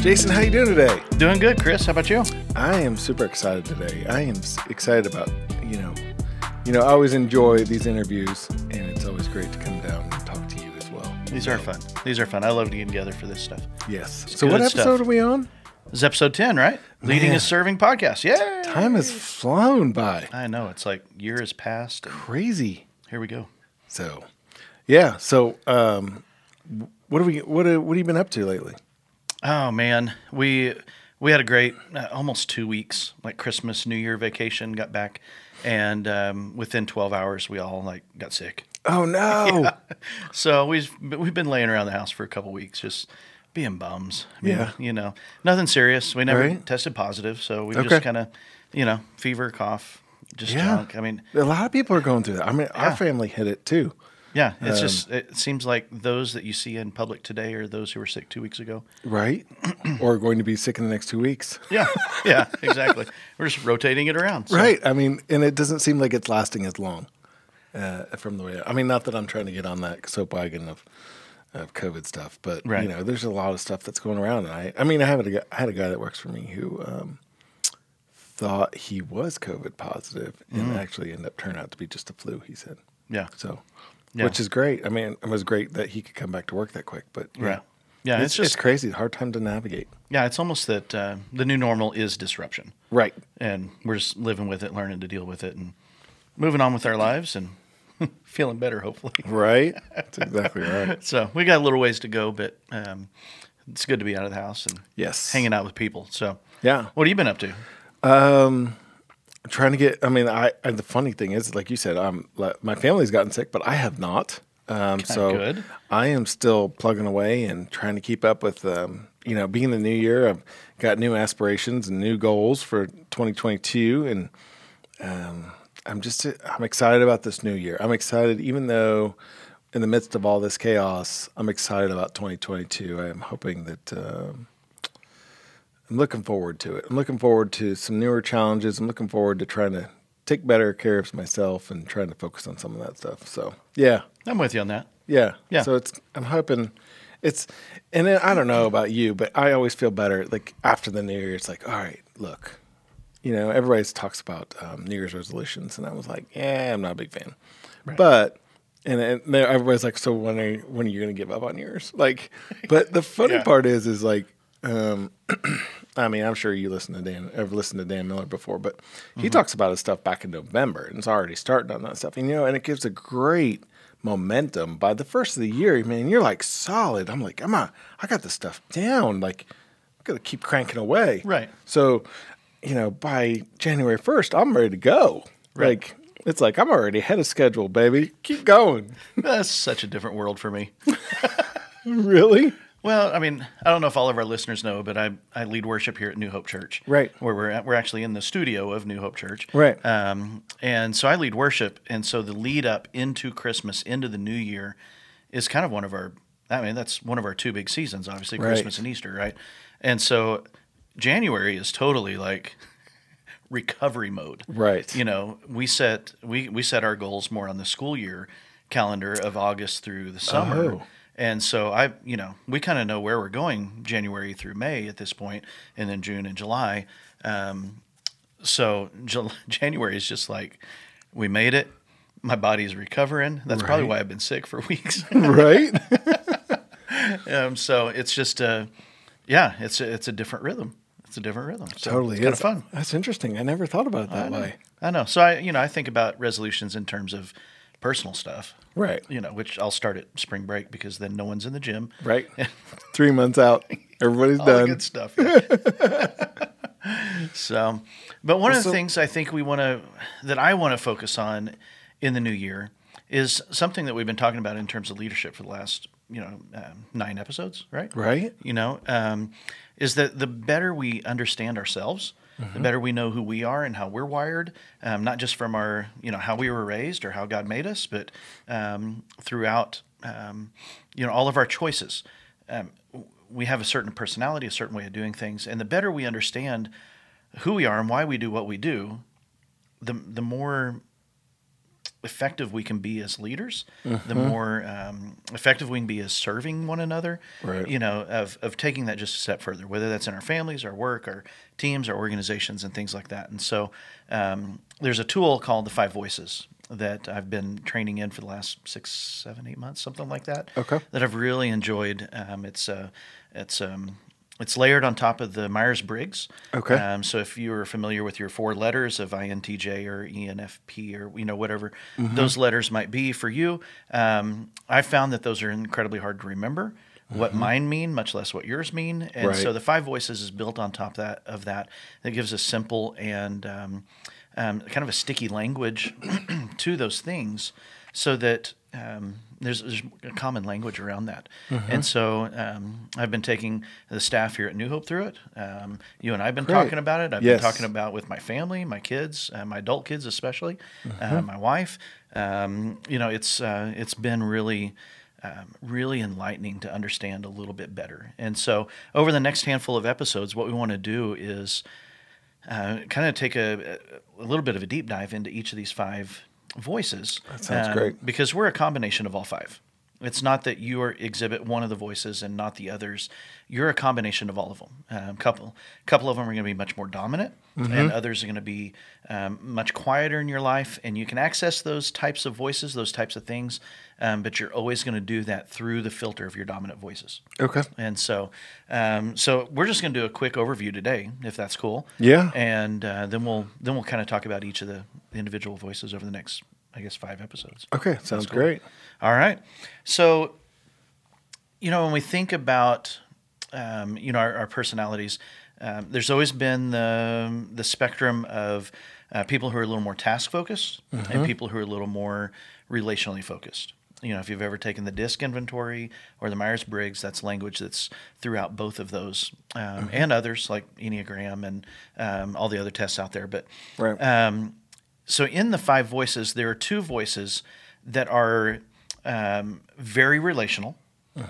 Jason, how you doing today? Doing good, Chris. How about you? I am super excited today. I am excited about you know, you know, I always enjoy these interviews, and it's always great to come down and talk to you as well. These are fun. These are fun. I love getting together for this stuff. Yes. So what episode stuff. are we on? This is episode 10, right? Leading Man. is Serving podcast. Yeah. Time has flown by. I know. It's like year has passed. Crazy. Here we go. So, yeah. So, um, what have we? What what have you been up to lately? Oh, man. We we had a great uh, almost two weeks, like Christmas, New Year vacation, got back. And um, within 12 hours, we all like got sick. Oh no. So we've we've been laying around the house for a couple weeks, just being bums. I mean, Yeah. you know, nothing serious. We never Right. tested positive, so we Okay. just kind of, you know, fever, cough, just Yeah. junk. I mean, A lot of people are going through that. I mean, our family hit it too. Yeah, it's Um, just it seems like those that you see in public today are those who were sick two weeks ago. Right? or going to be sick in the next two weeks. Yeah, yeah, exactly. We're just rotating it around. So, Right. I mean, and it doesn't seem like it's lasting as long uh, from the way. I mean, not that I'm trying to get on that soap wagon of of COVID stuff, but Right. you know, there's a lot of stuff that's going around. And I, I mean, I have a, I had a guy that works for me who um, thought he was COVID positive and actually ended up turning out to be just a flu. He said Yeah, so, Yeah. which is great. I mean, it was great that he could come back to work that quick. But yeah. right. Yeah, it's, it's, just it's crazy, hard time to navigate. yeah, it's almost that uh, the new normal is disruption. Right. and we're just living with it, learning to deal with it, and moving on with our lives and feeling better, hopefully. Right. That's exactly right. So we got a little ways to go, but um, it's good to be out of the house and Yes. hanging out with people. So, Yeah. what have you been up to? Um, trying to get. I mean, I, I the funny thing is, like you said, um, like, my family's gotten sick, but I have not. Um, so good. I am still plugging away and trying to keep up with. Um, you know, being the new year, I've got new aspirations and new goals for 2022, and um, I'm just I'm excited about this new year. I'm excited, even though in the midst of all this chaos, I'm excited about 2022. I'm hoping that. Um, I'm looking forward to it. I'm looking forward to some newer challenges. I'm looking forward to trying to take better care of myself and trying to focus on some of that stuff. So yeah, I'm with you on that. yeah, Yeah. So it's I'm hoping it's and then, I don't know about you, but I always feel better like after the new year. It's like all right, look, you know, everybody talks about um, New Year's resolutions, and I was like, yeah, I'm not a big fan, but. And, and then everybody's like, "So when are when are you going to give up on yours?" Like, but the funny Yeah. part is, is like, um, I mean, I'm sure you listen to Dan, ever listened to Dan Miller before, but he mm-hmm. talks about his stuff back in November and it's already starting on that stuff. And, you know, and it gives a great momentum by the first of the year. Man, you're like solid. I'm like, I'm a, I got this stuff down. Like, I'm gonna keep cranking away. Right. So, you know, by January 1st, I'm ready to go. Right. Like, it's like I'm already ahead of schedule, baby. Keep going. That's such a different world for me. really? Well, I mean, I don't know if all of our listeners know, but I, I lead worship here at New Hope Church. Right. Where we're at, we're actually in the studio of New Hope Church. Right. Um, and so I lead worship. And so the lead up into Christmas, into the new year, is kind of one of our, I mean, that's one of our two big seasons, obviously, Right. Christmas and Easter, right? And so January is totally like recovery mode. Right. You know, we set we we set our goals more on the school year calendar of August through the summer. Oh. And so I, you know, we kind of know where we're going January through May at this point, and then June and July. Um, so Jul- January is just like we made it. My body's recovering. That's probably why I've been sick for weeks. right? um, so it's just a, yeah, it's a, it's a different rhythm. It's a different rhythm. So totally it's kind of fun. That's interesting. I never thought about it that way. I know. So I, you know, I think about resolutions in terms of personal stuff. Right. You know, which I'll start at spring break because then no one's in the gym. Right. Three months out, everybody's done. good stuff. yeah. so, but one of the so- things I think we want to, that I want to focus on in the new year is something that we've been talking about in terms of leadership for the last, you know, um, nine episodes, right? Right. You know, um, is that the better we understand ourselves, the better we know who we are and how we're wired, um, not just from our, you know, how we were raised or how God made us, but um, throughout, um, you know, all of our choices. Um, we have a certain personality, a certain way of doing things, and the better we understand who we are and why we do what we do, the the more effective we can be as leaders, the Mm-hmm. more um, effective we can be as serving one another. Right. You know, of of taking that just a step further, whether that's in our families, our work, our teams, our organizations, and things like that. And so, um, there's a tool called the Five Voices that I've been training in for the last six, seven, eight months, something like that. Okay. That I've really enjoyed. Um, it's uh, it's um, it's layered on top of the Myers Briggs. Okay. Um, so if you are familiar with your four letters of INTJ or ENFP or you know whatever those letters might be for you, um, I found that those are incredibly hard to remember. What mine mean, much less what yours mean, and so the five voices is built on top that of that. That gives a simple and um, um, kind of a sticky language to those things, so that um, there's, there's a common language around that. Mm-hmm. And so um, I've been taking the staff here at New Hope through it. Um, you and I've been Great. talking about it. I've Yes. been talking about with my family, my kids, uh, my adult kids especially, Mm-hmm. uh, my wife. Um, you know, it's uh, it's been really. Um, really enlightening to understand a little bit better. And so, over the next handful of episodes, what we want to do is uh, kind of take a, a little bit of a deep dive into each of these five voices. That sounds great. Because we're a combination of all five. It's not that you are exhibit one of the voices and not the others. You're a combination of all of them. Um, couple, couple of them are going to be much more dominant, Mm-hmm. and others are going to be um, much quieter in your life. And you can access those types of voices, those types of things, um, but you're always going to do that through the filter of your dominant voices. Okay. And so, um, so we're just going to do a quick overview today, if that's cool. Yeah. And uh, then we'll then we'll kind of talk about each of the individual voices over the next, I guess, five episodes. Okay. Sounds cool. great. All right. So, you know, when we think about, um, you know, our, our personalities, um, there's always been the the spectrum of uh, people who are a little more task focused and people who are a little more relationally focused. You know, if you've ever taken the DISC inventory or the Myers Briggs, that's language that's throughout both of those um, and others like Enneagram and um, all the other tests out there. But Right. So in the five voices, there are two voices that are um, very relational,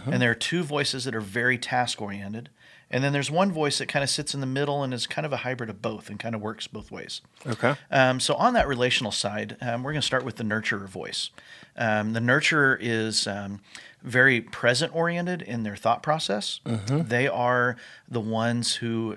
and there are two voices that are very task oriented, and then there's one voice that kind of sits in the middle and is kind of a hybrid of both and kind of works both ways. Okay. Um, so on that relational side, um, we're going to start with the nurturer voice. Um, the nurturer is um, very present oriented in their thought process. They are the ones who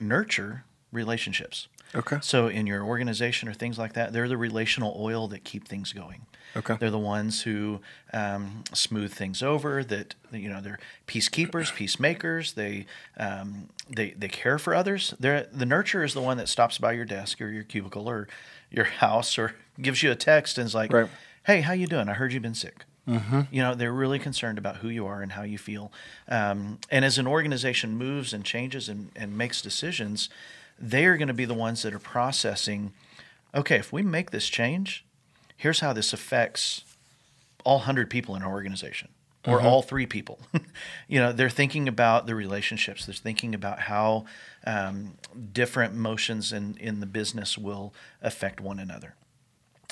nurture relationships. Okay. So in your organization or things like that, they're the relational oil that keep things going. Okay. They're the ones who um, smooth things over. That you know, they're peacekeepers, peacemakers. They um, they they care for others. They're the nurturer is the one that stops by your desk or your cubicle or your house or gives you a text and is like, Right. "Hey, how you doing? I heard you've been sick." Mm-hmm. You know, they're really concerned about who you are and how you feel. Um, and as an organization moves and changes and, and makes decisions, they are going to be the ones that are processing. Okay, if we make this change, here's how this affects all 100 people in our organization or all three people. you know, they're thinking about the relationships. They're thinking about how um, different motions in, in the business will affect one another.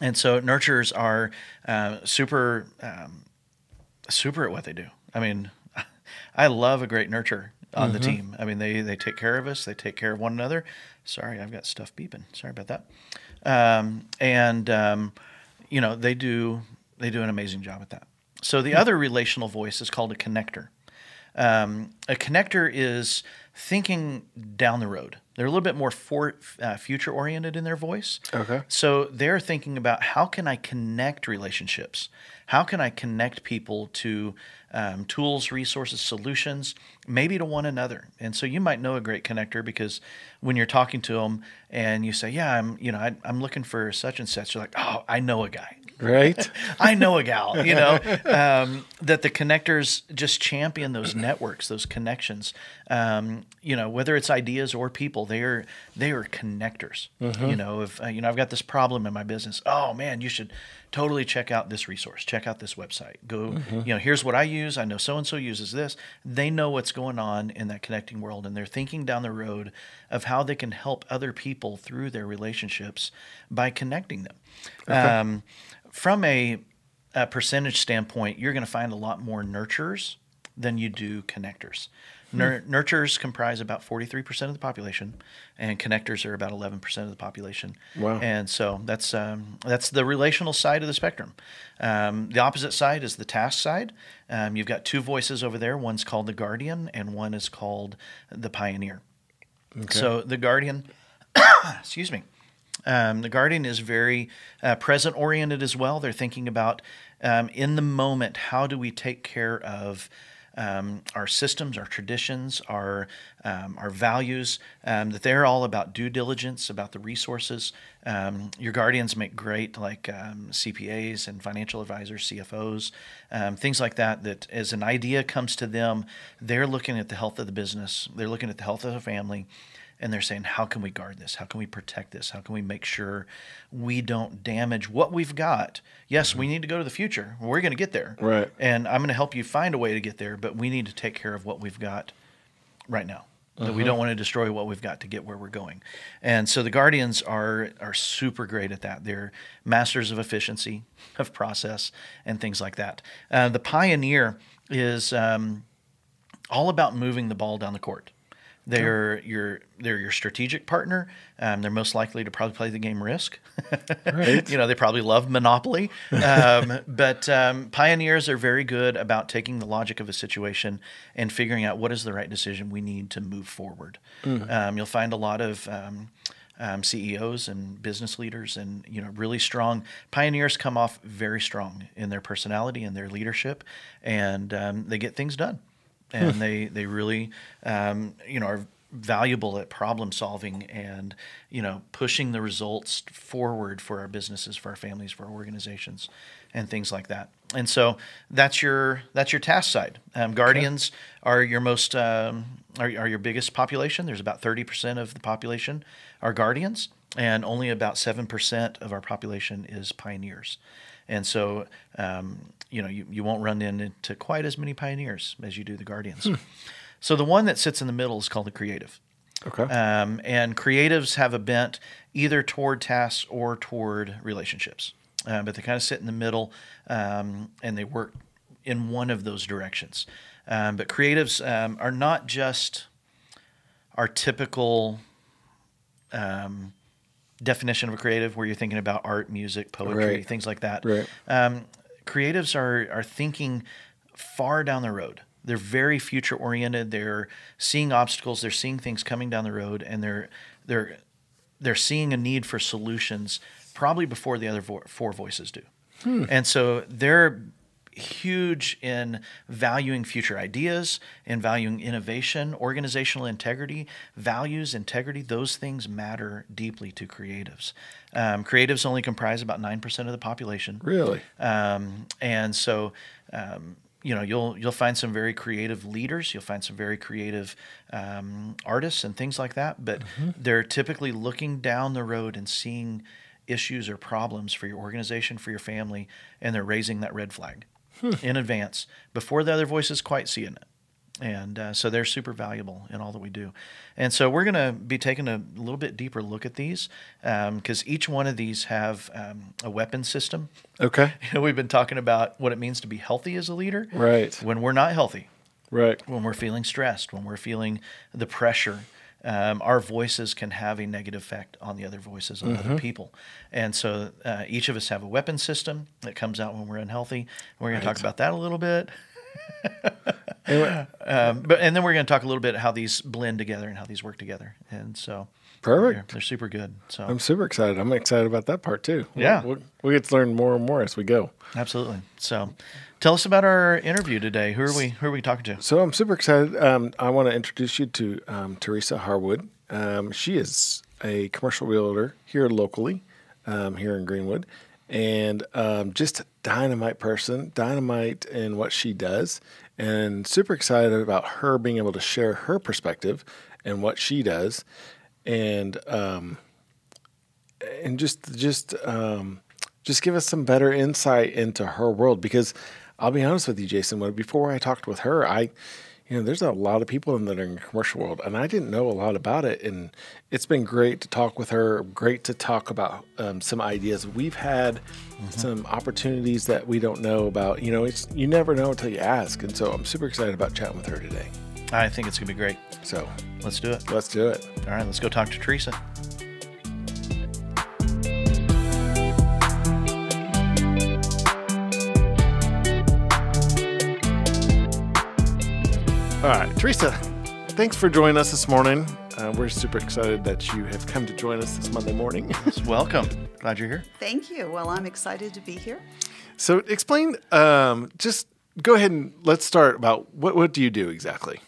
And so nurturers are uh, super, um, super at what they do. I mean, I love a great nurturer on the team. I mean, they they take care of us. They take care of one another. Sorry, I've got stuff beeping. Sorry about that. Um, and um, you know, they do they do an amazing job at that. So the other relational voice is called a connector. Um, a connector is thinking down the road. They're a little bit more for, uh, future oriented in their voice. Okay. So they're thinking about how can I connect relationships? How can I connect people to um, tools, resources, solutions, maybe to one another? And so you might know a great connector because when you're talking to them and you say, "Yeah, I'm, you know, I, I'm looking for such and such," you're like, "Oh, I know a guy." Right. I know a gal, you know, um, that the connectors just champion those networks, those connections. Um, you know, whether it's ideas or people, they are they are connectors. You know, if uh, you know, I've got this problem in my business. Oh man, you should totally check out this resource. Check out this website. Go, you know, here's what I use. I know so and so uses this. They know what's going on in that connecting world, and they're thinking down the road of how they can help other people through their relationships by connecting them. Um, from a, a percentage standpoint, you're going to find a lot more nurturers than you do connectors. Nur- nurturers comprise about 43% of the population, and connectors are about 11% of the population. Wow. And so that's um, that's the relational side of the spectrum. Um, the opposite side is the task side. Um, you've got two voices over there. One's called the guardian, and one is called the pioneer. Okay. So the guardian, excuse me, um, the guardian is very uh, present oriented as well. They're thinking about um, in the moment how do we take care of um, our systems, our traditions, our um, our values. Um, that they're all about due diligence, about the resources. Um, your guardians make great like CPAs and financial advisors, CFOs, things like that. That as an idea comes to them, they're looking at the health of the business. They're looking at the health of the family and they're saying, how can we guard this? How can we protect this? How can we make sure we don't damage what we've got? Yes, we need to go to the future. We're going to get there. Right. And I'm going to help you find a way to get there, but we need to take care of what we've got right now. That we don't want to destroy what we've got to get where we're going. And so the Guardians are are super great at that. They're masters of efficiency, of process, and things like that. Uh, the Pioneer is um, all about moving the ball down the court. They're your they're your strategic partner. Um, they're most likely to probably play the game Risk. Right. you know, they probably love Monopoly. Um, but um, pioneers are very good about taking the logic of a situation and figuring out what is the right decision we need to move forward. Um, you'll find a lot of um, um, CEOs and business leaders, and you know, really strong pioneers come off very strong in their personality and their leadership, and um, they get things done and they they really um, you know are valuable at problem solving and you know pushing the results forward for our businesses for our families for our organizations and things like that. And so that's your that's your task side. Um, guardians are your most um, are, are your biggest population. There's about 30% of the population are guardians and only about 7% of our population is pioneers and so, um, you know, you, you won't run into quite as many pioneers as you do the guardians. So the one that sits in the middle is called the creative. Okay. Um, and creatives have a bent either toward tasks or toward relationships, uh, but they kind of sit in the middle um, and they work in one of those directions. Um, but creatives um, are not just our typical um, definition of a creative, where you're thinking about art, music, poetry, Right. things like that. Right. Um, creatives are are thinking far down the road. They're very future oriented. They're seeing obstacles. They're seeing things coming down the road, and they're they're they're seeing a need for solutions probably before the other vo- four voices do. And so they're huge in valuing future ideas and valuing innovation, organizational integrity, values, integrity. Those things matter deeply to creatives. Um, creatives only comprise about 9% of the population. really? Um, and so, um, you know, you'll you'll find some very creative leaders. You'll find some very creative um, artists and things like that. But they're typically looking down the road and seeing issues or problems for your organization, for your family, and they're raising that red flag in advance before the other voices quite seeing it. And uh, so they're super valuable in all that we do. And so we're going to be taking a little bit deeper look at these because each one of these have um, a weapon system Okay. you know, we've been talking about what it means to be healthy as a leader. Right. When we're not healthy, Right. when we're feeling stressed, when we're feeling the pressure, um, our voices can have a negative effect on the other voices of other people. And so uh, each of us have a weapon system that comes out when we're unhealthy. We're going to talk about that a little bit. Um, but and then we're going to talk a little bit how these blend together and how these work together. And so Perfect. they're, they're super good. So I'm super excited. I'm excited about that part too. We'll- Yeah. We'll, we get to learn more and more as we go. absolutely. So tell us about our interview today. Who are we? Who are we talking to? So I'm super excited. Um, I want to introduce you to um, Teresa Harwood. Um, she is a commercial realtor here locally, um, here in Greenwood, and um, just a dynamite person, dynamite in what she does, and super excited about her being able to share her perspective and what she does, and um, and just just um, just give us some better insight into her world because I'll be honest with you, Jason. When before I talked with her, I you know there's a lot of people in that are in the commercial world, and I didn't know a lot about it. And it's been great to talk with her. Great to talk about um, some ideas we've had, some opportunities that we don't know about. You know, it's you never know until you ask, and so I'm super excited about chatting with her today. I think it's going to be great. So Let's do it. let's do it. All right, let's go talk to Teresa. All right, Teresa, thanks for joining us this morning. Uh, we're super excited that you have come to join us this Monday morning. Welcome. Glad you're here. Thank you. Well, I'm excited to be here. so, explain. Um, just go ahead and let's start about what what do you do exactly?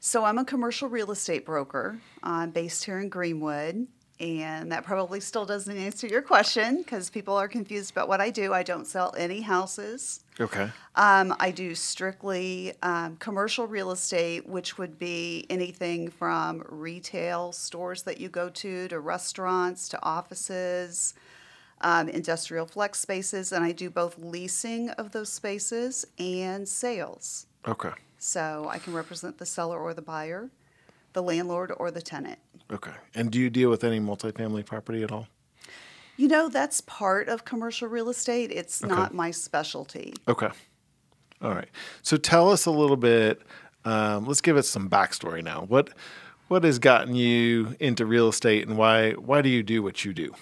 So, I'm a commercial real estate broker uh, based here in Greenwood. And that probably still doesn't answer your question because people are confused about what I do. I don't sell any houses. Okay. Um, I do strictly um, commercial real estate, which would be anything from retail stores that you go to, to restaurants, to offices, um, industrial flex spaces. And I do both leasing of those spaces and sales. Okay. So I can represent the seller or the buyer, the landlord or the tenant. Okay. And do you deal with any multifamily property at all? You know, that's part of commercial real estate. It's Okay. not my specialty. Okay. All right. So tell us a little bit. Um, let's give us some backstory now. What what has gotten you into real estate, and why why do you do what you do?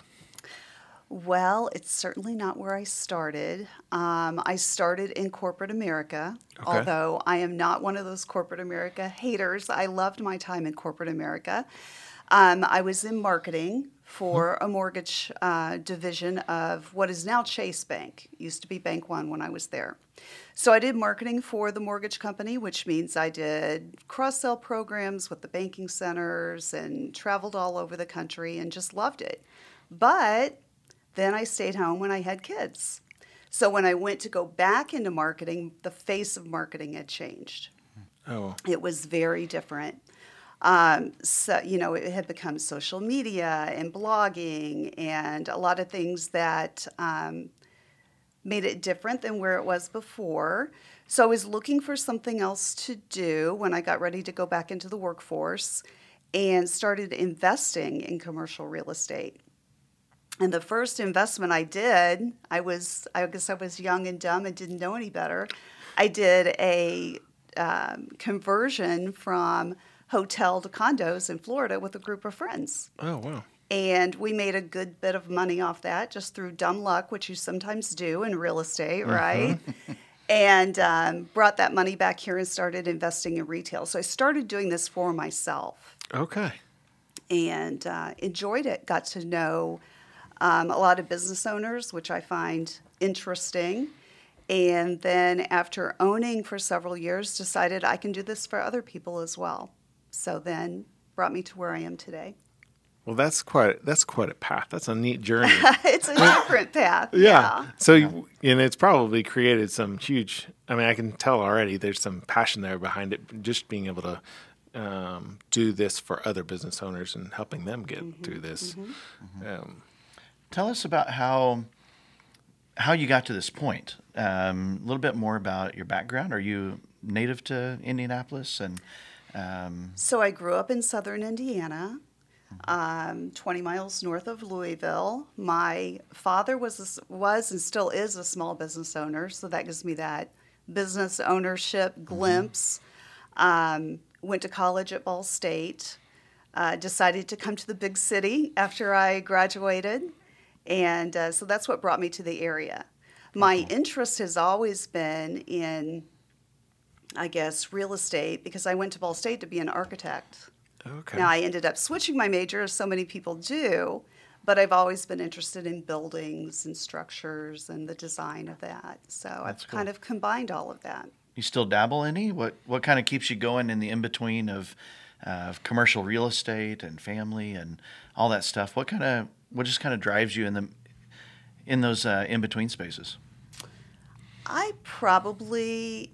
Well, it's certainly not where I started. Um, I started in corporate America, Okay. although I am not one of those corporate America haters. I loved my time in corporate America. Um, I was in marketing for a mortgage uh, division of what is now Chase Bank. It used to be Bank One when I was there. So I did marketing for the mortgage company, which means I did cross sell programs with the banking centers and traveled all over the country and just loved it. But then I stayed home when I had kids. So when I went to go back into marketing, the face of marketing had changed. Oh, It was very different. Um, so, you know, it had become social media and blogging and a lot of things that um, made it different than where it was before. So I was looking for something else to do when I got ready to go back into the workforce and started investing in commercial real estate. And the first investment I did, I was, I guess I was young and dumb and didn't know any better. I did a um, conversion from hotel to condos in Florida with a group of friends. oh wow. And we made a good bit of money off that just through dumb luck, which you sometimes do in real estate, right? and um, brought that money back here and started investing in retail. So I started doing this for myself Okay. and uh, enjoyed it. Got to know um, a lot of business owners, which I find interesting. And then after owning for several years, decided I can do this for other people as well. So then brought me to where I am today. Well, that's quite that's quite a path. That's a neat journey. it's a different path. yeah. So, you- and it's probably created some huge. I mean, I can tell already. There's some passion there behind it. Just being able to um, do this for other business owners and helping them get through this. Um, Tell us about how how you got to this point. Um, a little bit more about your background. Are you native to Indianapolis? And um, So I grew up in southern Indiana, um, 20 miles north of Louisville. My father was a was and still is a small business owner, so that gives me that business ownership glimpse. Um, went to college at Ball State. Uh, decided to come to the big city after I graduated, and uh, so that's what brought me to the area. My interest has always been in I guess, real estate because I went to Ball State to be an architect. okay. Now, I ended up switching my major, as so many people do, but I've always been interested in buildings and structures and the design of that. So That's I've kind of combined all of that. you still dabble any? What what kind of keeps you going in the in between of of commercial real estate and family and all that stuff? What kind of what just kind of drives you in the in those uh, in between spaces? I probably,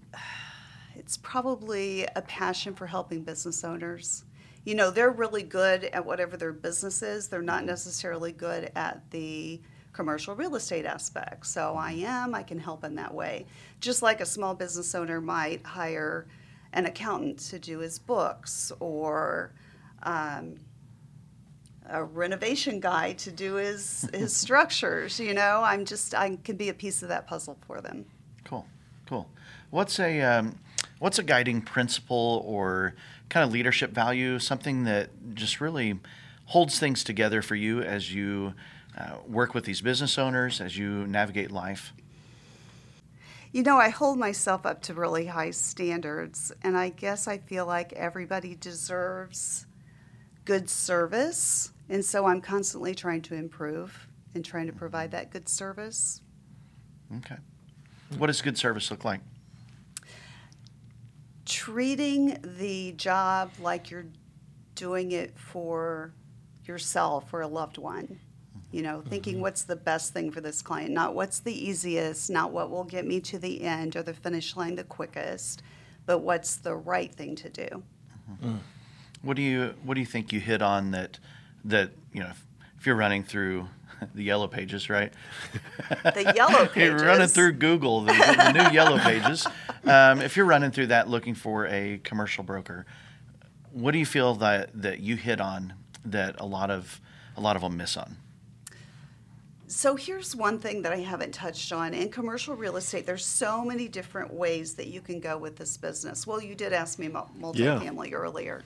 it's probably a passion for helping business owners. You know, they're really good at whatever their business is. They're not necessarily good at the commercial real estate aspect. So I am, I can help in that way. Just like a small business owner might hire an accountant to do his books or um, a renovation guy to do his, his structures. You know, I'm just, I can be a piece of that puzzle for them. Cool, cool. What's a um, what's a guiding principle or kind of leadership value, something that just really holds things together for you as you uh, work with these business owners, as you navigate life? You know, I hold myself up to really high standards, and I guess I feel like everybody deserves good service. And so I'm constantly trying to improve and trying to provide that good service. Okay. What does good service look like? Treating the job like you're doing it for yourself or a loved one. You know, thinking Mm-hmm. what's the best thing for this client, not what's the easiest, not what will get me to the end or the finish line the quickest, but what's the right thing to do. What do you What do you think you hit on that that you know if, if you're running through the yellow pages, right? The yellow pages. you're running through Google, the, the new yellow pages. Um, if you're running through that looking for a commercial broker, what do you feel that that you hit on that a lot of a lot of them miss on? So here's one thing that I haven't touched on. In commercial real estate, there's so many different ways that you can go with this business. Well, you did ask me about Yeah. multifamily earlier.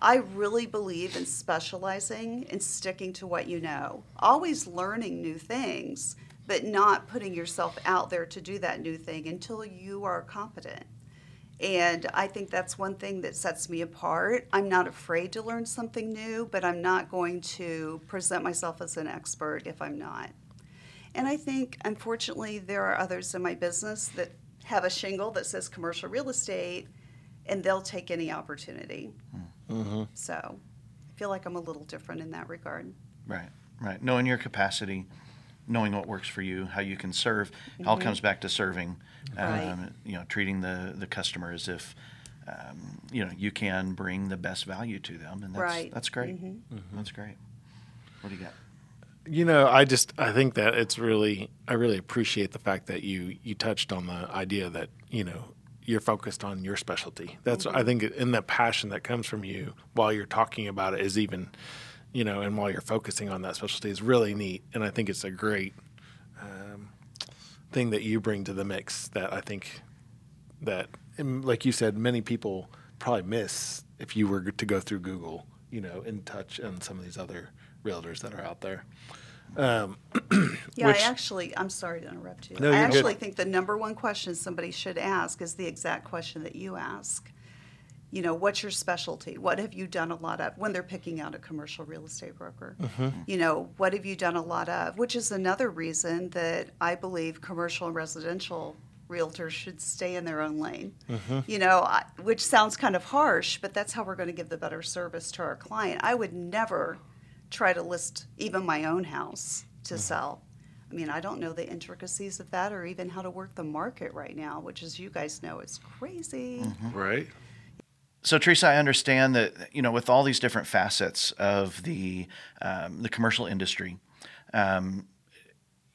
I really believe in specializing and sticking to what you know. Always learning new things, but not putting yourself out there to do that new thing until you are competent. And I think that's one thing that sets me apart. I'm not afraid to learn something new, but I'm not going to present myself as an expert if I'm not. And I think, unfortunately, there are others in my business that have a shingle that says commercial real estate, and they'll take any opportunity. Mm-hmm. So I feel like I'm a little different in that regard. Right, right. Knowing your capacity, knowing what works for you, how you can serve, it all comes back to serving. Right. Um, you know, treating the the customer as if um, you know you can bring the best value to them, and that's Right. that's great. That's great. What do you got? You know, I just I think that it's really I really appreciate the fact that you you touched on the idea that you know you're focused on your specialty. That's I think in the passion that comes from you while you're talking about it is even you know, and while you're focusing on that specialty is really neat, and I think it's a great um, thing that you bring to the mix that I think that like you said, many people probably miss if you were to go through Google, you know, in touch and some of these other realtors that are out there. Um, Yeah, Which- I actually, I'm sorry to interrupt you. No, I you're good. actually think the number one question somebody should ask is the exact question that you ask. You know, what's your specialty? What have you done a lot of when they're picking out a commercial real estate broker? Mm-hmm. You know, what have you done a lot of? Which is another reason that I believe commercial and residential realtors should stay in their own lane. Mm-hmm. You know, which sounds kind of harsh, but that's how we're going to give the better service to our client. I would never try to list even my own house to sell. I mean, I don't know the intricacies of that or even how to work the market right now, which, as you guys know, is crazy. right? So Teresa, I understand that you know with all these different facets of the um, the commercial industry, um,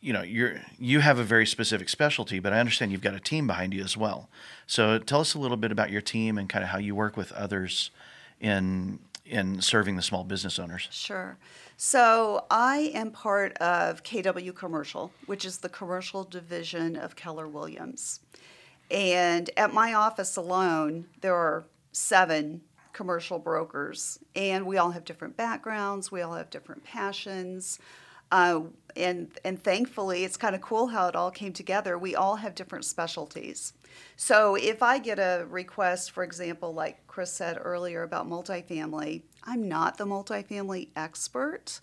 you know you're you have a very specific specialty, but I understand you've got a team behind you as well. So tell us a little bit about your team and kind of how you work with others in in serving the small business owners. Sure. So I am part of KW Commercial, which is the commercial division of Keller Williams. And at my office alone, there are seven commercial brokers, and we all have different backgrounds, we all have different passions. Uh, and and thankfully, it's kind of cool how it all came together. We all have different specialties. So if I get a request, for example, like Chris said earlier about multifamily, I'm not the multifamily expert.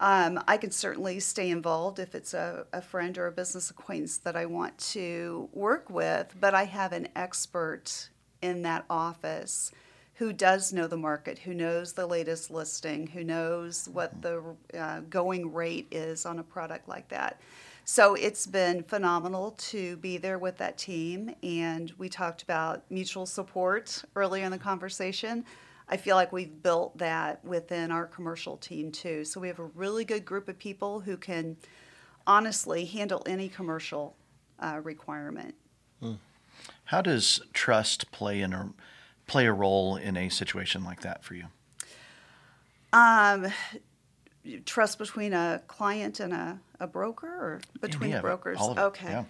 Um, I can certainly stay involved if it's a, a friend or a business acquaintance that I want to work with, but I have an expert in that office who does know the market, who knows the latest listing, who knows what the uh, going rate is on a product like that. So it's been phenomenal to be there with that team. And we talked about mutual support earlier in the conversation. I feel like we've built that within our commercial team too. So we have a really good group of people who can honestly handle any commercial uh, requirement. How does trust play in a play a role in a situation like that for you? Um, trust between a client and a, a broker or between Yeah, brokers? all of it, Okay. yeah.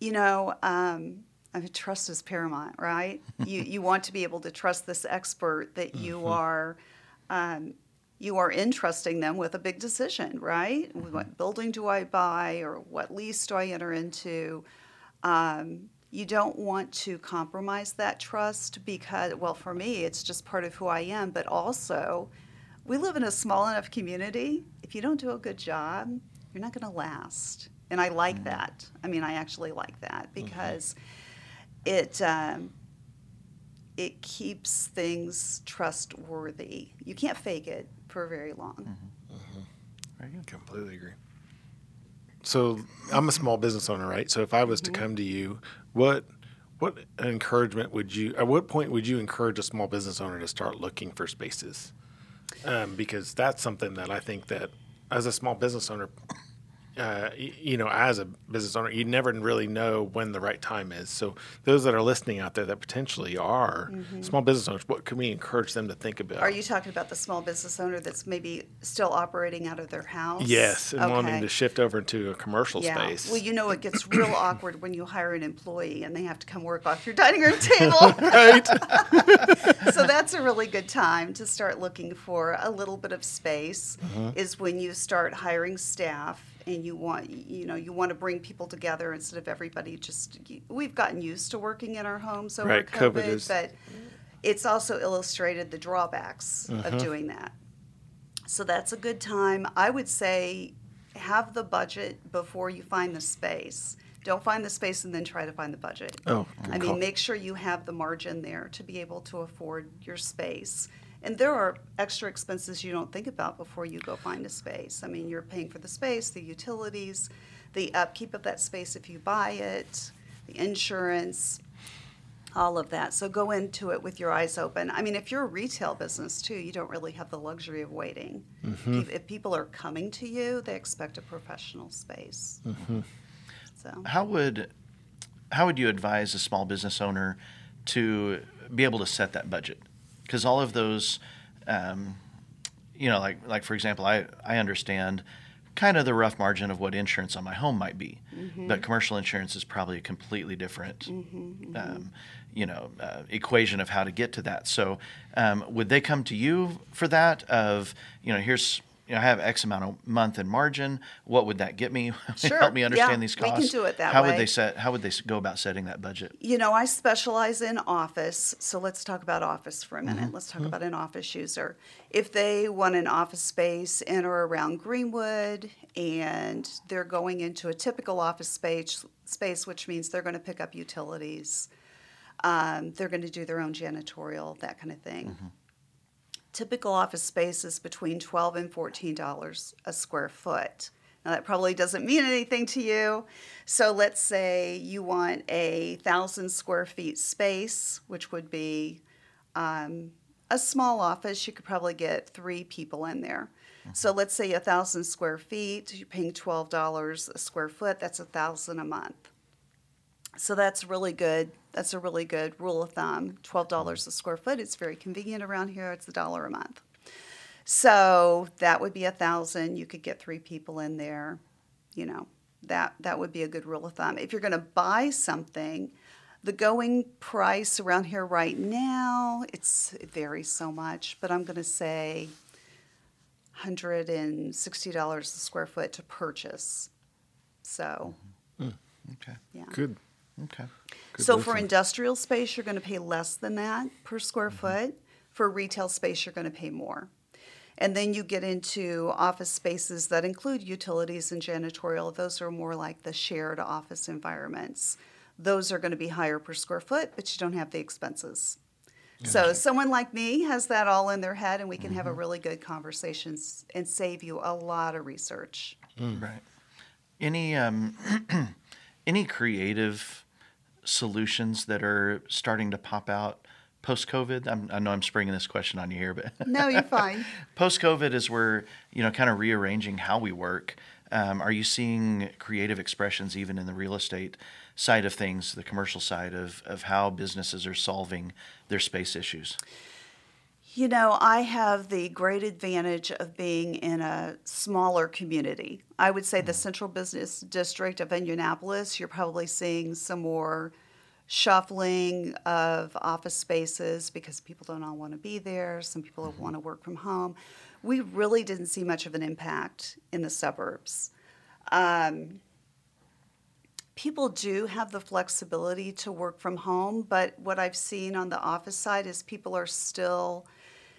You know, um, I mean, trust is paramount, right? you you want to be able to trust this expert that you are. Um, you are entrusting them with a big decision, right? What building do I buy, or what lease do I enter into? Um, you don't want to compromise that trust because, well, for me, it's just part of who I am. But also, we live in a small enough community. If you don't do a good job, you're not going to last. And I like that. I mean, I actually like that because it um, it keeps things trustworthy. You can't fake it for very long. Very good. Completely agree. So I'm a small business owner, right? So if I was to come to you, what what encouragement would you? At what point would you encourage a small business owner to start looking for spaces? Um, because that's something that I think that as a small business owner, uh, you know, as a business owner, you never really know when the right time is. So those that are listening out there that potentially are small business owners, what can we encourage them to think about? Are you talking about the small business owner that's maybe still operating out of their house? Yes, and wanting to shift over into a commercial yeah. space. Well, you know, it gets real awkward when you hire an employee and they have to come work off your dining room table. right? so that's a really good time to start looking for a little bit of space is when you start hiring staff and you want you know you want to bring people together instead of everybody just we've gotten used to working in our homes over Right, COVID, COVID is- but it's also illustrated the drawbacks of uh-huh. doing that. So that's a good time. I would say have the budget before you find the space. Don't find the space and then try to find the budget. Oh, I call. mean, make sure you have the margin there to be able to afford your space. And there are extra expenses you don't think about before you go find a space. I mean, you're paying for the space, the utilities, the upkeep of that space if you buy it, the insurance, all of that. So go into it with your eyes open. I mean, if you're a retail business too, you don't really have the luxury of waiting. If, if people are coming to you, they expect a professional space. Mm-hmm. So. How would how would you advise a small business owner to be able to set that budget? Because all of those, um, you know, like like for example, I I understand kind of the rough margin of what insurance on my home might be, but commercial insurance is probably a completely different. Um, you know, uh, equation of how to get to that. So, um, would they come to you for that? Of you know, here's you know, I have X amount of month in margin. What would that get me? Sure, Help me understand yeah, these we can do it that how way. would they set? How would they go about setting that budget? You know, I specialize in office, so let's talk about office for a minute. Mm-hmm. Let's talk about an office user. If they want an office space in or around Greenwood and they're going into a typical office space, space which means they're going to pick up utilities, um, they're going to do their own janitorial, that kind of thing. Mm-hmm. Typical office space is between twelve and fourteen dollars a square foot. Now that probably doesn't mean anything to you. So let's say you want a thousand square feet space, which would be um, a small office. You could probably get three people in there. So let's say a thousand square feet. You're paying twelve dollars a square foot. That's a thousand a month. So that's really good. That's a really good rule of thumb. Twelve dollars a square foot. It's very convenient around here. It's a dollar a month. So that would be a thousand. You could get three people in there. You know, that that would be a good rule of thumb. If you're going to buy something, the going price around here right now, it's it varies so much, but I'm going to say hundred and sixty dollars a square foot to purchase. So, mm-hmm. mm. Okay. yeah. Good. Okay. Good So for wisdom. industrial space, you're going to pay less than that per square mm-hmm. foot. For retail space, you're going to pay more. And then you get into office spaces that include utilities and janitorial. Those are more like the shared office environments. Those are going to be higher per square foot, but you don't have the expenses. So someone like me has that all in their head, and we can have a mm-hmm. really good conversation and save you a lot of research. Mm. Right. Any um, any creative solutions that are starting to pop out post COVID? I'm, know I'm springing this question on you here, but No, you're fine. post COVID is we're you know kind of rearranging how we work. Um, are you seeing creative expressions even in the real estate side of things, the commercial side of, of how businesses are solving their space issues? You know, I have the great advantage of being in a smaller community. I would say the Central Business District of Indianapolis, you're probably seeing some more shuffling of office spaces because people don't all want to be there. Some people Mm-hmm. want to work from home. We really didn't see much of an impact in the suburbs. Um, people do have the flexibility to work from home, but what I've seen on the office side is people are still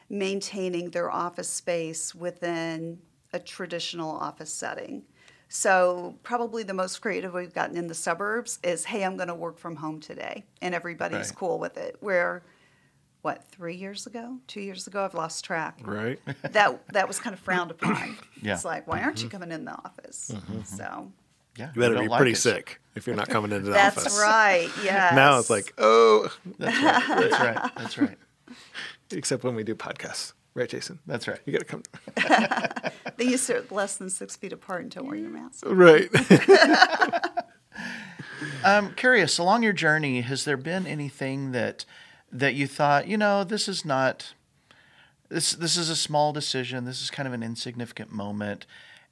maintaining their office space within a traditional office setting. So, probably the most creative we've gotten in the suburbs is, hey, I'm going to work from home today. And everybody's Right. cool with it. Where, what, three years ago? Two years ago? I've lost track. Right. That, that was kind of frowned upon. Yeah. Mm-hmm. It's like, why aren't you coming in the office? So, Yeah, You better don't be like pretty us. sick if you're not coming into the that's office. That's right. Yeah. Now it's like, oh, That's right. That's right. That's right. except when we do podcasts. Right, Jason? That's right. You got to come. They used to less than six feet apart and don't wear your mask. Right. I'm um, curious. Along your journey, has there been anything that that you thought, you know, this is not this this is a small decision. This is kind of an insignificant moment,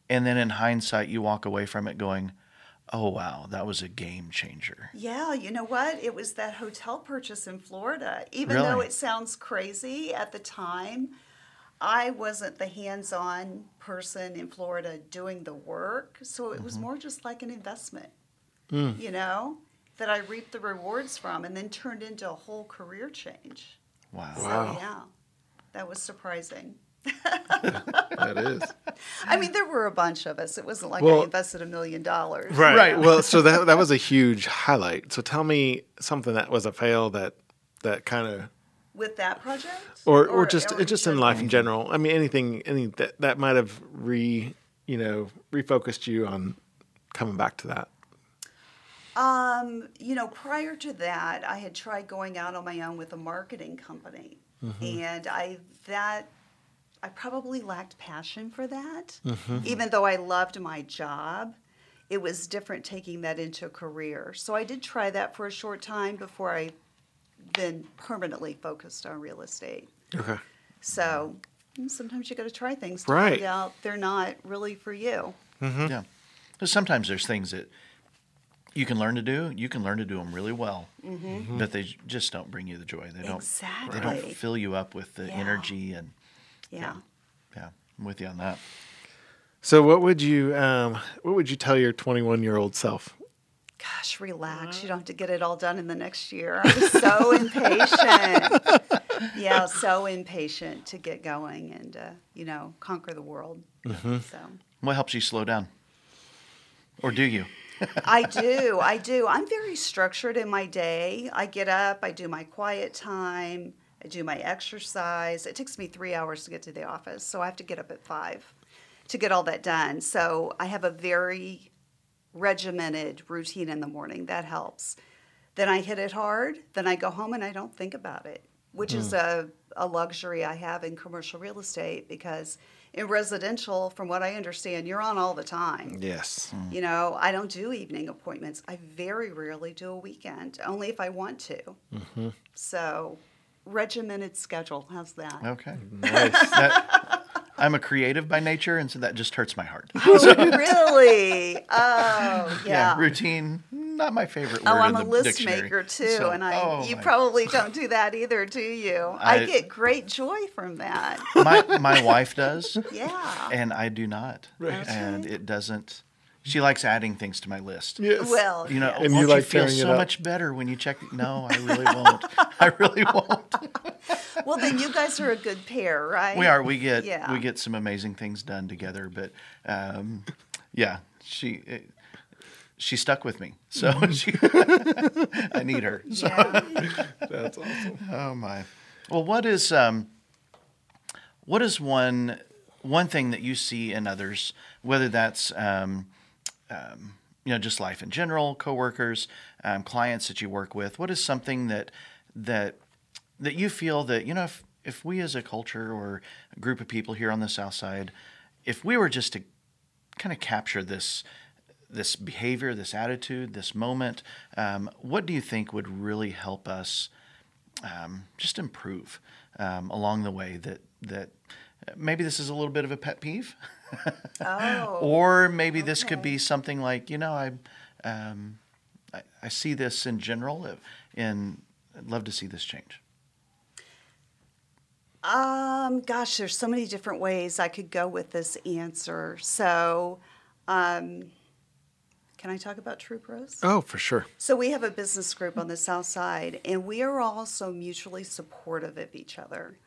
and then in hindsight, you walk away from it going, "Oh wow, that was a game changer." Yeah, you know what? It was that hotel purchase in Florida. Even though it sounds crazy at the time, I wasn't the hands on person in Florida doing the work. So it Mm-hmm. was more just like an investment, you know, that I reaped the rewards from and then turned into a whole career change. Wow. So, Wow. yeah, that was surprising. That is. I mean, there were a bunch of us. It wasn't like Well- I invested a million dollars. Right. Right. Well, so that that was a huge highlight. So tell me something that was a fail that that kind of With that project? or, or just or just in life in general. I mean, anything any that that might have re you know refocused you on coming back to that. Um, you know, prior to that, I had tried going out on my own with a marketing company, and I that I probably lacked passion for that. Mm-hmm. Even though I loved my job, it was different taking that into a career. So I did try that for a short time before I then permanently focused on real estate. Okay. So mm, sometimes you got to try things to Right. find out they're not really for you. Mm-hmm. Yeah. 'Cause sometimes there's things that you can learn to do. You can learn to do them really well, mm-hmm. but they just don't bring you the joy. They don't. They don't fill you up with the Yeah. energy and Yeah. yeah. I'm with you on that. So what would you um what would you tell your 21 year old self? Gosh, relax. You don't have to get it all done in the next year. I'm so impatient. Yeah, so impatient to get going and, uh, you know, conquer the world. So What helps you slow down? Or do you? I do. I do. I'm very structured in my day. I get up, I do my quiet time, I do my exercise. It takes me three hours to get to the office, so I have to get up at five to get all that done. So I have a very regimented routine in the morning. That helps. Then I hit it hard. Then I go home and I don't think about it, which is hmm. a, a luxury I have in commercial real estate because in residential, from what I understand, you're on all the time. Yes. You know, I don't do evening appointments. I very rarely do a weekend, only if I want to. Mm-hmm. So, regimented schedule. How's that? Okay. Nice. That- I'm a creative by nature, and so that just hurts my heart. Oh, really? Oh, yeah. routine, not my favorite oh, word Oh, I'm in a list dictionary. maker too, So- and I oh, you my- probably don't do that either, do you? I, I- get great joy from that. my my wife does, Yeah. and I do not. Right. And it doesn't. She likes adding things to my list. Yes. Well, You know, yes. And won't you you, like feel so up? much better when you check? No, I really won't. I really won't. well, then you guys are a good pair, right? We are. We get Yeah. we get some amazing things done together. But um, yeah, she it, she stuck with me, so she, I need her. So, Yeah. That's awesome. oh my. Well, what is um, what is one one thing that you see in others, whether that's um, um, you know just life in general, coworkers, um, clients that you work with? What is something that that that you feel that you know if if we as a culture or a group of people here on the south side if we were just to kind of capture this this behavior this attitude this moment um, what do you think would really help us um, just improve um, along the way that that maybe this is a little bit of a pet peeve Oh. or maybe this could be something like you know i um, I, I see this in general, uh, and I'd love to see this change. Um, gosh, there's so many different ways I could go with this answer. So, um, can I talk about True Pros? Oh, for sure. So we have a business group on the south side, and we are all so mutually supportive of each other.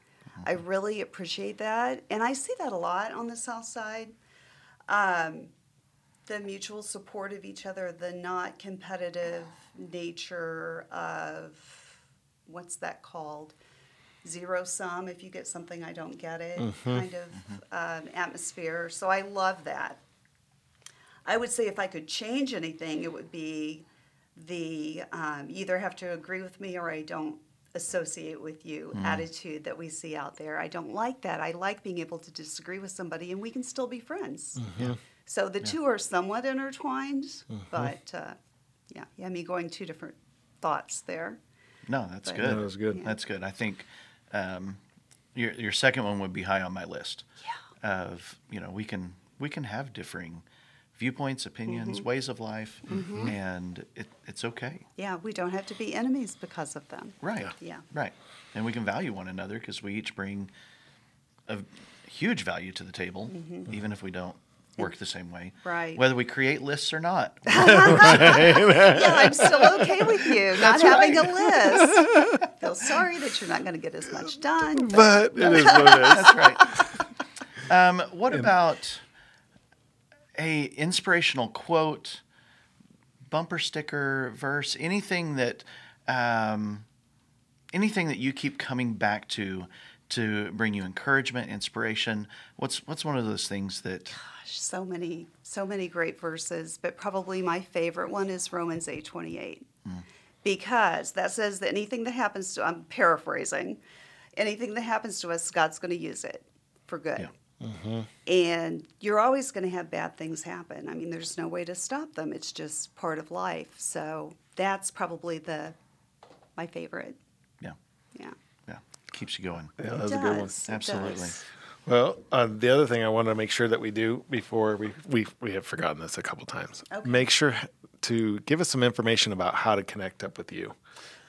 I really appreciate that, and I see that a lot on the south side. Um, the mutual support of each other, the not competitive nature of what's that called? Zero sum. If you get something, I don't get it, kind of um, atmosphere. So I love that. I would say if I could change anything, it would be the um, either have to agree with me or I don't associate with you attitude that we see out there. I don't like that. I like being able to disagree with somebody and we can still be friends. So the two are somewhat intertwined, but uh, yeah, yeah, me going two different thoughts there. No, that's But- good. That was good. That's good. I think um, your your second one would be high on my list. Yeah. Of you know we can we can have differing viewpoints, opinions, Mm-hmm. ways of life, and it, it's okay. Yeah, we don't have to be enemies because of them. Right. Yeah. Right. And we can value one another because we each bring a huge value to the table, even if we don't work the same way. Mm-hmm. Right. Whether we create lists or not. yeah, I'm still okay with you not having a list. Feel sorry that you're not going to get as much done. But it is what it is. That's right. Um, what about a inspirational quote, bumper sticker, verse, anything that, um, anything that you keep coming back to to bring you encouragement, inspiration? What's what's one of those things that? Gosh, so many, so many great verses, but probably my favorite one is Romans 8:28. Because that says that anything that happens to I'm paraphrasing, anything that happens to us, God's going to use it for good. Yeah. And you're always going to have bad things happen. I mean, there's no way to stop them. It's just part of life. So that's probably the my favorite. Yeah, Yeah. yeah, keeps you going. Yeah, that's It was a good one. Absolutely. Well, uh, the other thing I want to make sure that we do before we we we have forgotten this a couple times. Okay. Make sure to give us some information about how to connect up with you.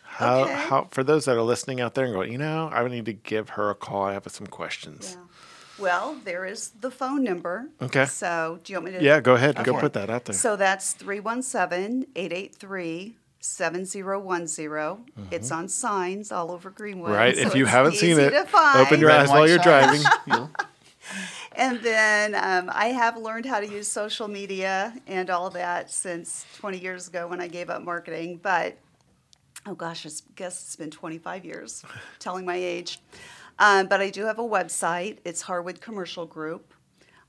How Okay. how for those that are listening out there and going, you know, I would need to give her a call. I have some questions. Yeah. Well, there is the phone number. Okay. So do you want me to? Yeah, go ahead. Go Go put that out there. So that's 317 883 7010. It's on signs all over Greenwood. right. so if you it's haven't seen it, to open your Red eyes while you're driving. signs. You'll- And then um, I have learned how to use social media and all that since 20 years ago when I gave up marketing. But oh gosh, I guess it's been 25 years, telling my age. Um, but I do have a website. It's Harwood Commercial Group.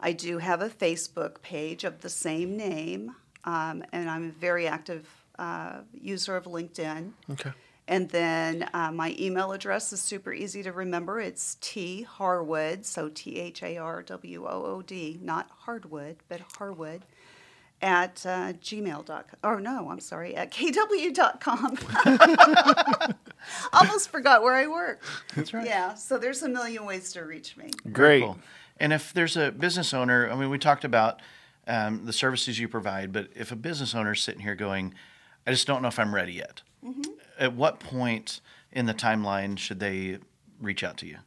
I do have a Facebook page of the same name, um, and I'm a very active uh, user of LinkedIn. Okay. And then uh, my email address is super easy to remember. It's T Harwood, so T H A R W O O D, not hardwood, but Harwood, at uh, gmail.com. Or no, I'm sorry, at kw.com. Almost forgot where I work. That's right. Yeah, so there's a million ways to reach me. Great. Cool. And if there's a business owner, I mean, we talked about um, the services you provide, but if a business owner is sitting here going, I just don't know if I'm ready yet, at what point in the timeline should they reach out to you?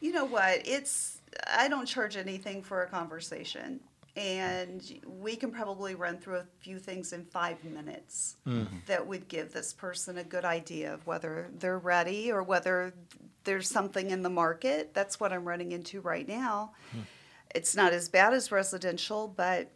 You know what? It's I don't charge anything for a conversation, and we can probably run through a few things in five minutes mm-hmm. that would give this person a good idea of whether they're ready or whether there's something in the market. That's what I'm running into right now. Hmm. It's not as bad as residential, but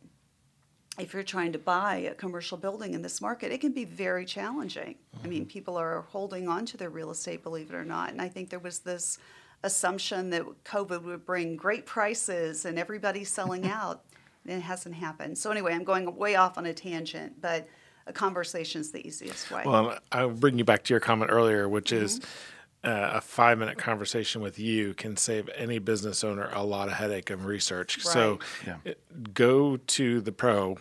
if you're trying to buy a commercial building in this market, it can be very challenging. I mean, mm-hmm. people are holding on to their real estate, believe it or not. And I think there was this assumption that COVID would bring great prices and everybody's selling out. And it hasn't happened. So, anyway, I'm going way off on a tangent, but a conversation is the easiest way. Well, I'll bring you back to your comment earlier, which is Mm-hmm. uh, a five minute conversation with you can save any business owner a lot of headache and research. So Yeah. it- go to the pro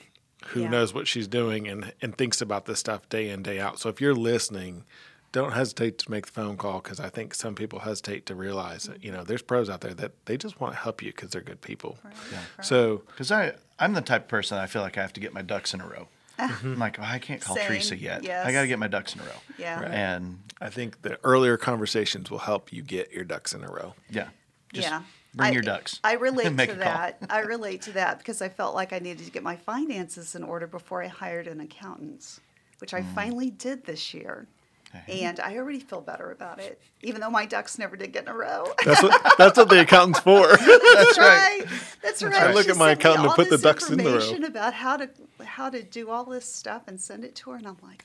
who Yeah. knows what she's doing and, and thinks about this stuff day in, day out. So if you're listening, don't hesitate to make the phone call because I think some people hesitate to realize that, you know, there's pros out there that they just want to help you because they're good people. Right, So Because I I'm the type of person I feel like I have to get my ducks in a row. Mm-hmm. I'm like, oh, I can't call Same, Teresa yet. I got to get my ducks in a row. Yeah. Right. And I think the earlier conversations will help you get your ducks in a row. yeah, just yeah. bring I- your ducks. I relate to that. I relate to that because I felt like I needed to get my finances in order before I hired an accountant, which I mm. finally did this year. Okay. And I already feel better about it, even though my ducks never did get in a row. That's what that's what the accountant's for. That's right. That's right. right. I look She at my sent me accountant to put the ducks in the row. information About how to how to do all this stuff and send it to her, and I'm like,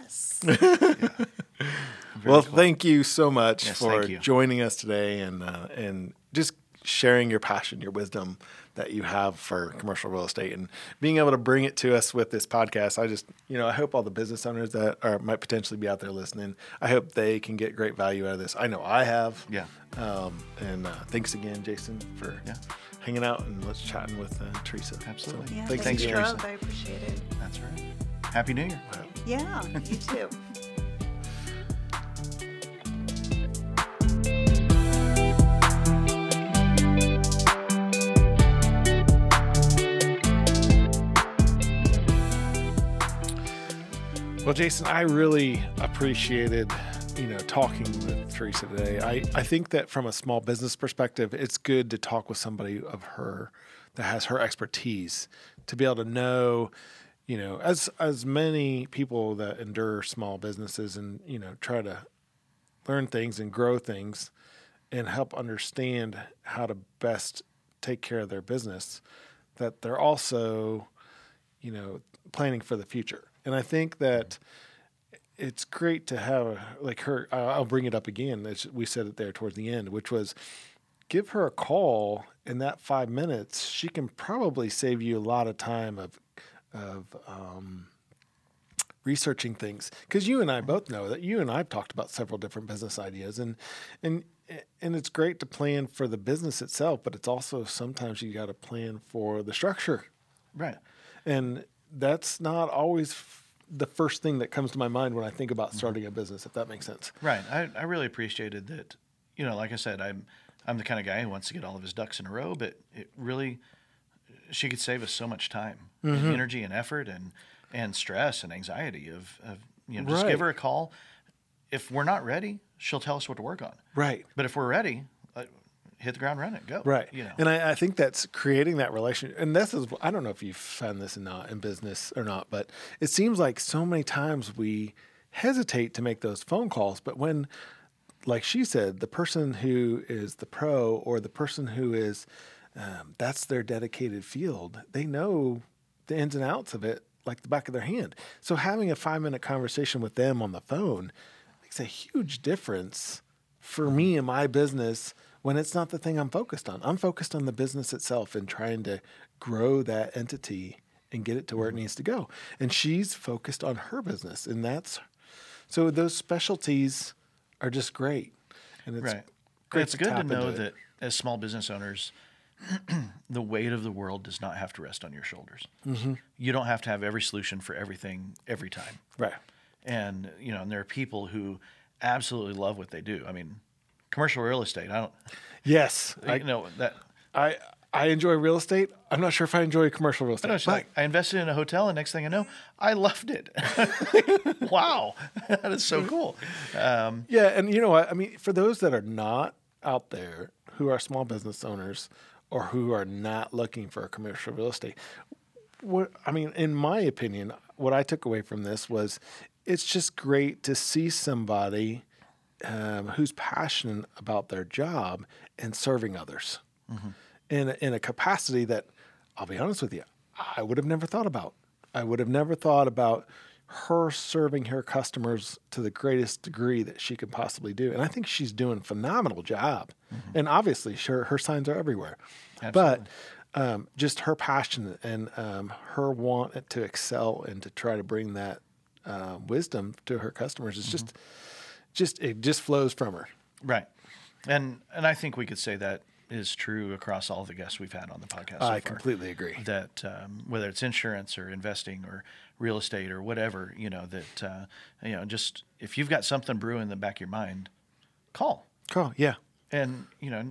yes. well, thank you so much Yes, for joining us today and uh, and just sharing your passion, your wisdom that you have for commercial real estate and being able to bring it to us with this podcast. I just, you know, I hope all the business owners that are might potentially be out there listening, I hope they can get great value out of this. I know I have. Yeah. Um, and uh, thanks again, Jason, for Yeah. hanging out and let's chatting with uh, Teresa. Absolutely. Yeah, thanks thanks, again. Rob. I appreciate it. That's right. Happy New Year. Yeah, you too. Well, Jason, I really appreciated, you know, talking with Teresa today. I, I think that from a small business perspective, it's good to talk with somebody of her that has her expertise to be able to know, you know, as as many people that endure small businesses and, you know, try to learn things and grow things and help understand how to best take care of their business, that they're also you know, planning for the future. And I think that it's great to have like her. I'll bring it up again. As we said it there towards the end, which was give her a call in that five minutes. She can probably save you a lot of time of of um, researching things because you and I both know that you and I've talked about several different business ideas and and and it's great to plan for the business itself, but it's also sometimes you got to plan for the structure Right. and that's not always f- the first thing that comes to my mind when I think about starting a business, if that makes sense. Right. I, I really appreciated that. You know, like I said, I'm I'm the kind of guy who wants to get all of his ducks in a row, but it really she could save us so much time, Mm-hmm. and energy, and effort, and and stress and anxiety of, of you know just give her a call. If we're not ready, she'll tell us what to work on. Right. But if we're ready, hit the ground running, go. Right. You know. And I, I think that's creating that relationship. And this is, I don't know if you've found this in, not in business or not, but it seems like so many times we hesitate to make those phone calls. But when, like she said, the person who is the pro or the person who is, um, that's their dedicated field, they know the ins and outs of it like the back of their hand. So having a five minute conversation with them on the phone makes a huge difference for me and my business when it's not the thing I'm focused on. I'm focused on the business itself and trying to grow that entity and get it to where it needs to go. And she's focused on her business and that's so those specialties are just great. And it's right. great it's to good to know that as small business owners, the weight of the world does not have to rest on your shoulders. Mm-hmm. You don't have to have every solution for everything every time. Right. And you know, and there are people who absolutely love what they do. I mean, commercial real estate. I don't. Yes. I, you know that. I I enjoy real estate. I'm not sure if I enjoy commercial real estate. I, know, but- like I invested in a hotel, and next thing I know, I loved it. wow, that is so cool. Um, Yeah, and you know what? I mean, for those that are not out there who are small business owners or who are not looking for commercial real estate, what I mean, in my opinion, what I took away from this was it's just great to see somebody um, who's passionate about their job and serving others in a, in a capacity that I'll be honest with you, I would have never thought about. I would have never thought about her serving her customers to the greatest degree that she could possibly do. And I think she's doing a phenomenal job. And obviously, her, her signs are everywhere. But um, just her passion and um, her want to excel and to try to bring that uh, wisdom to her customers is just, just it just flows from her. right, and and I think we could say that is true across all the guests we've had on the podcast. So I far. completely agree. that um, whether it's insurance or investing or real estate or whatever, you know, that uh, you know, just if you've got something brewing in the back of your mind, call. Call, Yeah. And you know,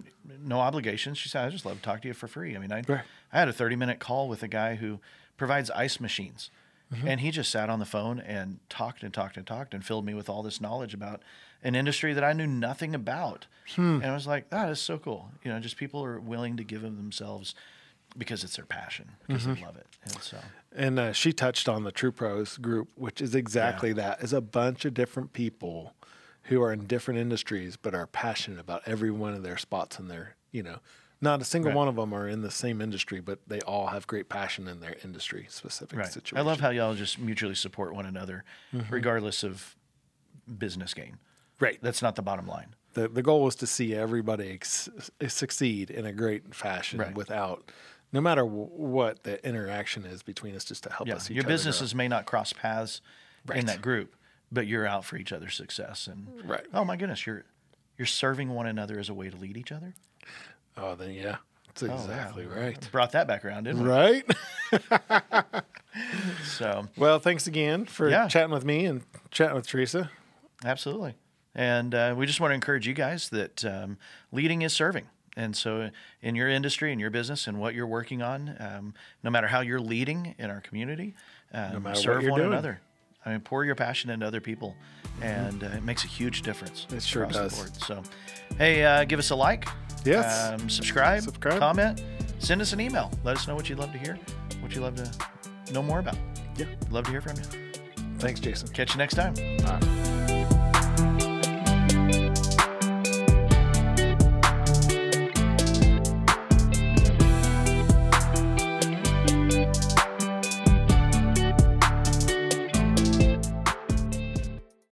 no obligations. She said, "I just love to talk to you for free." I mean, I Right. I had a thirty minute call with a guy who provides ice machines, Mm-hmm. And he just sat on the phone and talked and talked and talked and filled me with all this knowledge about an industry that I knew nothing about. Hmm. And I was like, that is so cool. You know, just people are willing to give of themselves because it's their passion, because they mm-hmm. love it. And so, And uh, she touched on the True Pros group, which is exactly that. Is a bunch of different people who are in different industries but are passionate about every one of their spots in their, you know, not a single Right. one of them are in the same industry, but they all have great passion in their industry specific right. situation. I love how y'all just mutually support one another, mm-hmm. regardless of business gain. right. That's not the bottom line. the the goal was to see everybody ex- eh, succeed in a great fashion Right. without no matter w- what the interaction is between us just to help Yeah, us each your businesses may not cross paths in that group, but you're out for each other's success. And Right. oh my goodness, you're you're serving one another as a way to lead each other. Oh then yeah that's Oh, wow. exactly right Brought that back around, didn't we? right So well thanks again for Yeah. chatting with me and chatting with teresa absolutely, and uh, we just want to encourage you guys that um, leading is serving. And so, in your industry, in your business, and what you're working on, um, no matter how you're leading in our community, um, what serve one doing. another. I mean, pour your passion into other people, and uh, it makes a huge difference. It sure does. The board. So, hey, uh, give us a like. Yes. Um, subscribe. Subscribe. Comment. Send us an email. Let us know what you'd love to hear, what you'd love to know more about. yeah Love to hear from you. thanks jason Catch you next time. Bye.